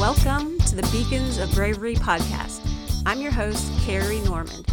Welcome to the Beacons of Bravery podcast. I'm your host, Carrie Norman,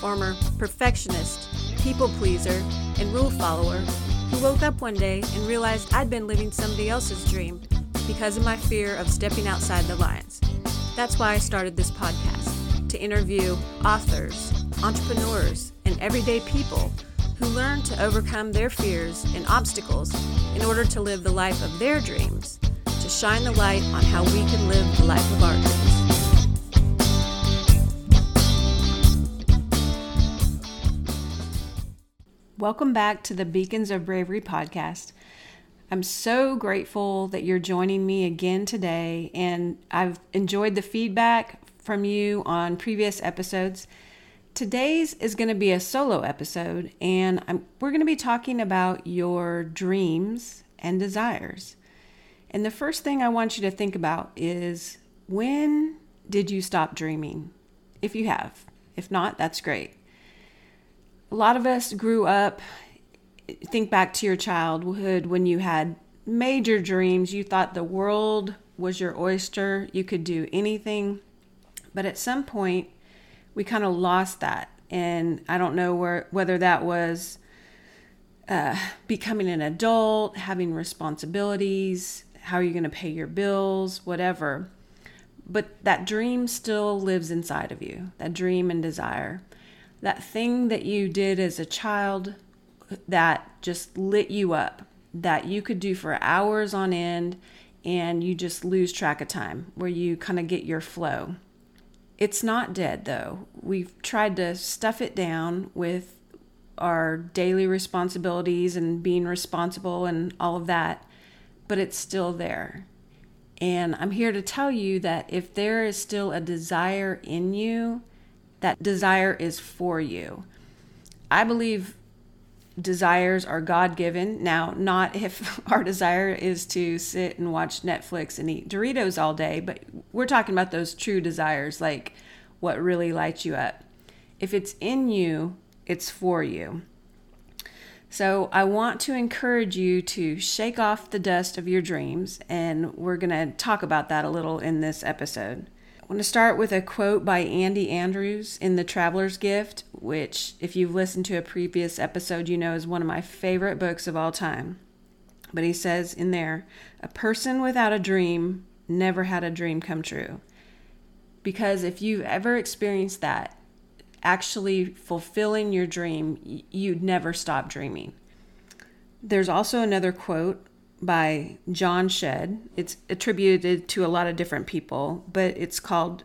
former perfectionist, people pleaser, and rule follower who woke up one day and realized I'd been living somebody else's dream because of my fear of stepping outside the lines. That's why I started this podcast to interview authors, entrepreneurs, and everyday people who learn to overcome their fears and obstacles in order to live the life of their dreams, shine the light on how we can live the life of our dreams. Welcome back to the Beacons of Bravery podcast. I'm so grateful that you're joining me again today, and I've enjoyed the feedback from you on previous episodes. Today's is going to be a solo episode, and I'm, we're going to be talking about your dreams and desires. And the first thing I want you to think about is when did you stop dreaming? If you have. If not, that's great. A lot of us grew up, think back to your childhood when you had major dreams. You thought the world was your oyster, you could do anything. But at some point, we kind of lost that. And I don't know where, whether that was uh, becoming an adult, having responsibilities, how are you going to pay your bills, whatever. But that dream still lives inside of you, that dream and desire. That thing that you did as a child that just lit you up, that you could do for hours on end and you just lose track of time, where you kind of get your flow. It's not dead though. We've tried to stuff it down with our daily responsibilities and being responsible and all of that, but it's still there. And I'm here to tell you that if there is still a desire in you, that desire is for you. I believe desires are God given. Now, not if our desire is to sit and watch Netflix and eat Doritos all day, but we're talking about those true desires, like what really lights you up. If it's in you, it's for you. So, I want to encourage you to shake off the dust of your dreams, and we're going to talk about that a little in this episode. I want to start with a quote by Andy Andrews in The Traveler's Gift, which, if you've listened to a previous episode, you know is one of my favorite books of all time. But he says in there, a person without a dream never had a dream come true. Because if you've ever experienced that, actually fulfilling your dream, you'd never stop dreaming. There's also another quote by John Shedd. It's attributed to a lot of different people, but it's called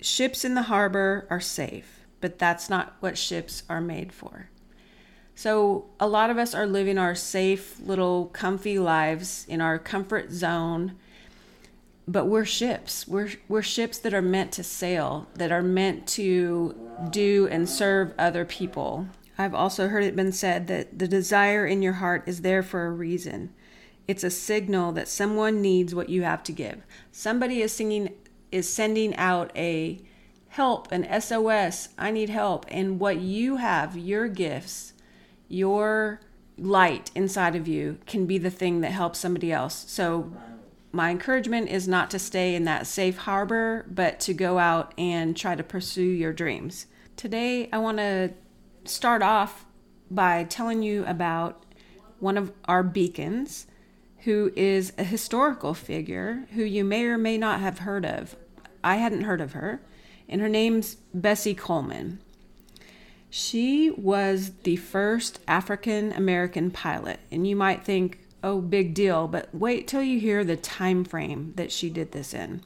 Ships in the Harbor Are Safe, but that's not what ships are made for. So, a lot of us are living our safe, little, comfy lives in our comfort zone, but we're ships. We're, we're ships that are meant to sail, that are meant to do and serve other people. I've also heard it been said that the desire in your heart is there for a reason. It's a signal that someone needs what you have to give. Somebody is singing is sending out a help, an SOS, I need help. And what you have, your gifts, your light inside of you can be the thing that helps somebody else. So my encouragement is not to stay in that safe harbor, but to go out and try to pursue your dreams. Today, I want to start off by telling you about one of our beacons who is a historical figure who you may or may not have heard of. I hadn't heard of her, and her name's Bessie Coleman. She was the first African American pilot, and you might think, oh, big deal, but wait till you hear the time frame that she did this in.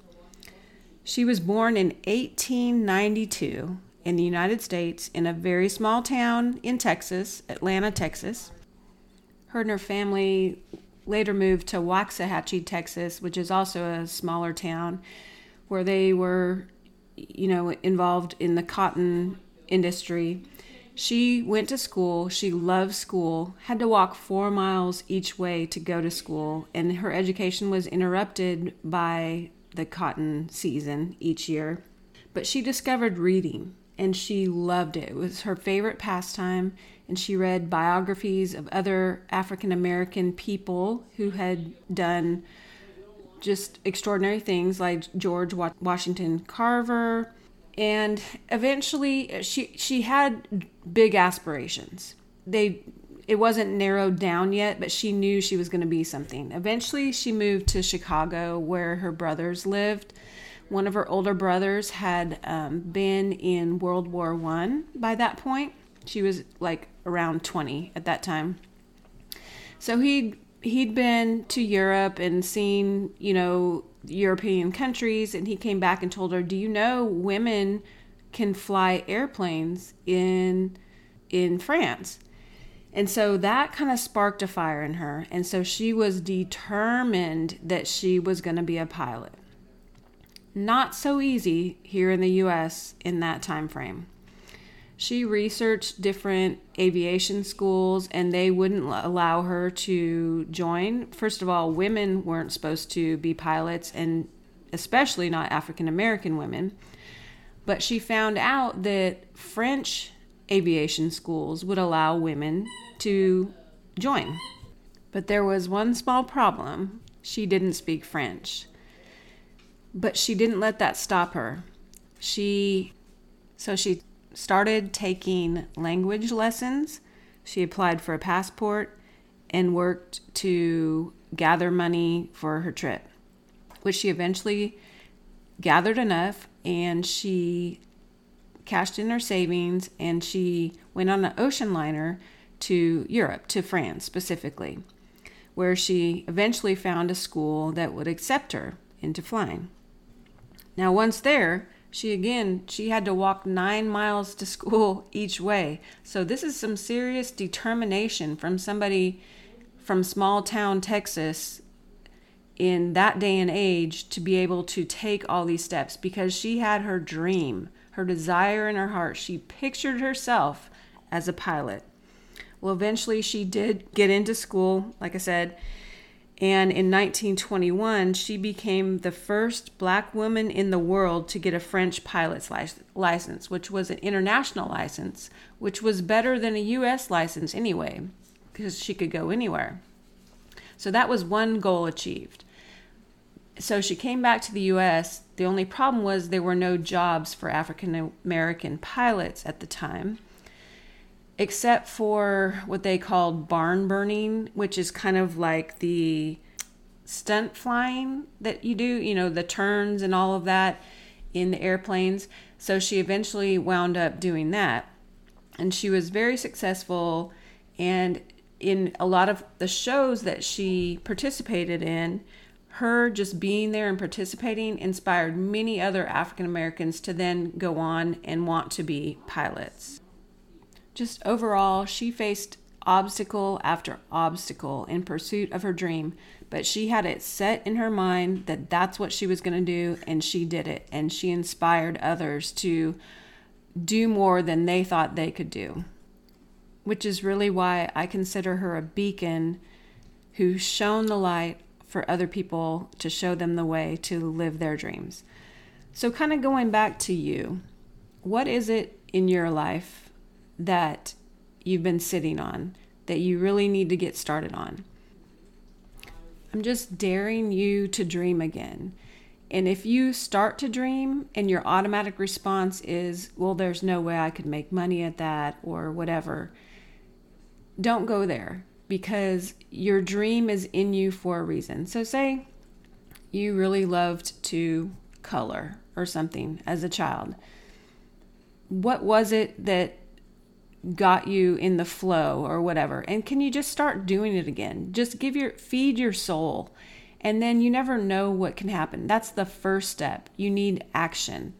She was born in 1892 in the United States in a very small town in Texas, Atlanta, Texas. Her and her family later moved to Waxahachie, Texas, which is also a smaller town where they were, you know, involved in the cotton industry. She went to school. She loved school, had to walk four miles each way to go to school, and her education was interrupted by the cotton season each year. But she discovered reading and she loved it. It was her favorite pastime and she read biographies of other African American people who had done just extraordinary things like George Washington Carver. And eventually she she had big aspirations. They it wasn't narrowed down yet, but she knew she was going to be something. Eventually she moved to Chicago where her brothers lived. One of her older brothers had um, been in World War One by that point. She was like around 20 at that time. So he he'd been to Europe and seen, you know, European countries and he came back and told her, "Do you know women can fly airplanes in in France?" And so that kind of sparked a fire in her. And so she was determined that she was going to be a pilot. Not so easy here in the US in that time frame she researched different aviation schools and they wouldn't allow her to join. First of all, women weren't supposed to be pilots, and especially not African American women. But she found out that French aviation schools would allow women to join. But there was one small problem she didn't speak French. But she didn't let that stop her. She so she started taking language lessons. She applied for a passport and worked to gather money for her trip, which she eventually gathered enough and she cashed in her savings and she went on an ocean liner to Europe, to France specifically, where she eventually found a school that would accept her into flying. Now, once there, she again she had to walk nine miles to school each way. So this is some serious determination from somebody from small town texas in that day and age to be able to take all these steps because she had her dream her desire in her heart. She pictured herself as a pilot. Well eventually she did get into school like i said and in 1921, she became the first black woman in the world to get a French pilot's license, which was an international license, which was better than a US license anyway, because she could go anywhere. So that was one goal achieved. So she came back to the US. The only problem was there were no jobs for African American pilots at the time except for what they called barn burning, which is kind of like the stunt flying that you do, you know, the turns and all of that in the airplanes. So she eventually wound up doing that. And she was very successful. And in a lot of the shows that she participated in, her just being there and participating inspired many other African Americans to then go on and want to be pilots. Just overall, she faced obstacle after obstacle in pursuit of her dream, but she had it set in her mind that that's what she was going to do, and she did it. And she inspired others to do more than they thought they could do, which is really why I consider her a beacon who shone the light for other people to show them the way to live their dreams. So, kind of going back to you, what is it in your life that you've been sitting on that you really need to get started on. I'm just daring you to dream again. And if you start to dream and your automatic response is, well, there's no way I could make money at that or whatever, don't go there because your dream is in you for a reason. So, say you really loved to color or something as a child. What was it that got you in the flow or whatever. And can you just start doing it again? Just give your feed your soul. And then you never know what can happen. That's the first step. You need action.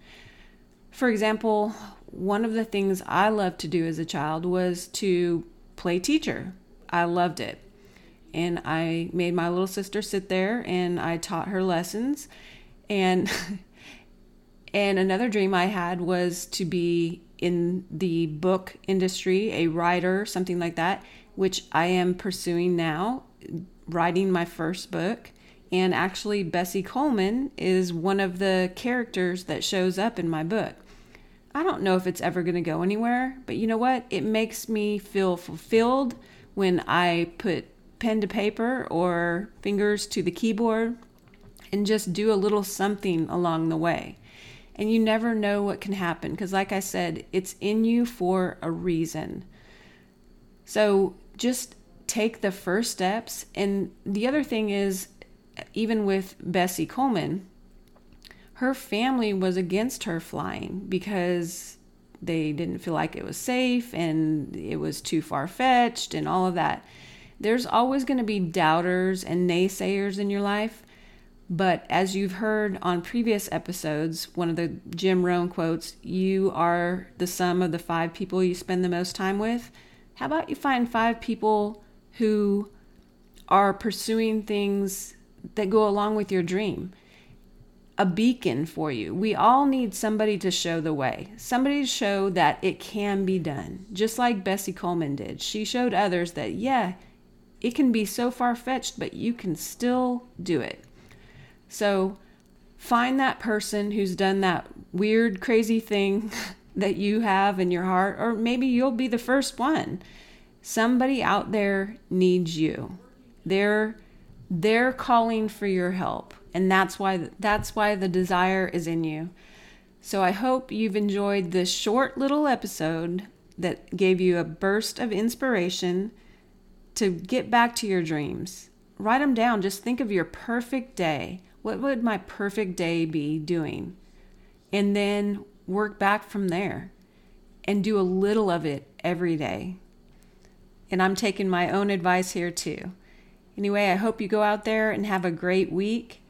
For example one of the things i loved to do as a child was to play teacher. I loved it. And i made my little sister sit there and i taught her lessons. And and another dream i had was to be in the book industry, a writer, something like that, which I am pursuing now, writing my first book. And actually, Bessie Coleman is one of the characters that shows up in my book. I don't know if it's ever going to go anywhere, but you know what? It makes me feel fulfilled when I put pen to paper or fingers to the keyboard and just do a little something along the way. And you never know what can happen because, like I said, it's in you for a reason. So just take the first steps. And the other thing is, even with Bessie Coleman, her family was against her flying because they didn't feel like it was safe and it was too far fetched and all of that. There's always going to be doubters and naysayers in your life. But as you've heard on previous episodes, one of the Jim Rohn quotes, you are the sum of the five people you spend the most time with. How about you find five people who are pursuing things that go along with your dream? A beacon for you. We all need somebody to show the way, somebody to show that it can be done, just like Bessie Coleman did. She showed others that, yeah, it can be so far fetched, but you can still do it. So find that person who's done that weird, crazy thing that you have in your heart, or maybe you'll be the first one. Somebody out there needs you. They're they're calling for your help, and that's why that's why the desire is in you. So I hope you've enjoyed this short little episode that gave you a burst of inspiration to get back to your dreams. Write them down. Just think of your perfect day. What would my perfect day be doing? And then work back from there and do a little of it every day. And I'm taking my own advice here too. Anyway, I hope you go out there and have a great week.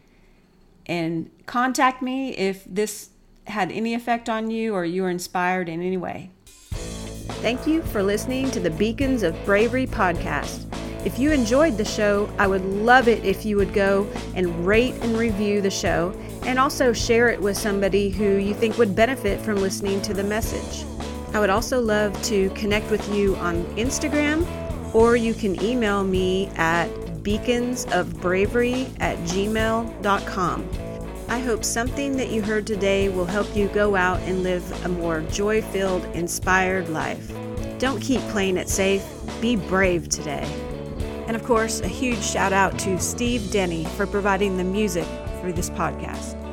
And contact me if this had any effect on you or you were inspired in any way. Thank you for listening to the Beacons of Bravery podcast. If you enjoyed the show, I would love it if you would go and rate and review the show and also share it with somebody who you think would benefit from listening to the message. I would also love to connect with you on Instagram, or you can email me at beaconsofbravery at gmail.com. I hope something that you heard today will help you go out and live a more joy filled, inspired life. Don't keep playing it safe, be brave today. And of course, a huge shout out to Steve Denny for providing the music for this podcast.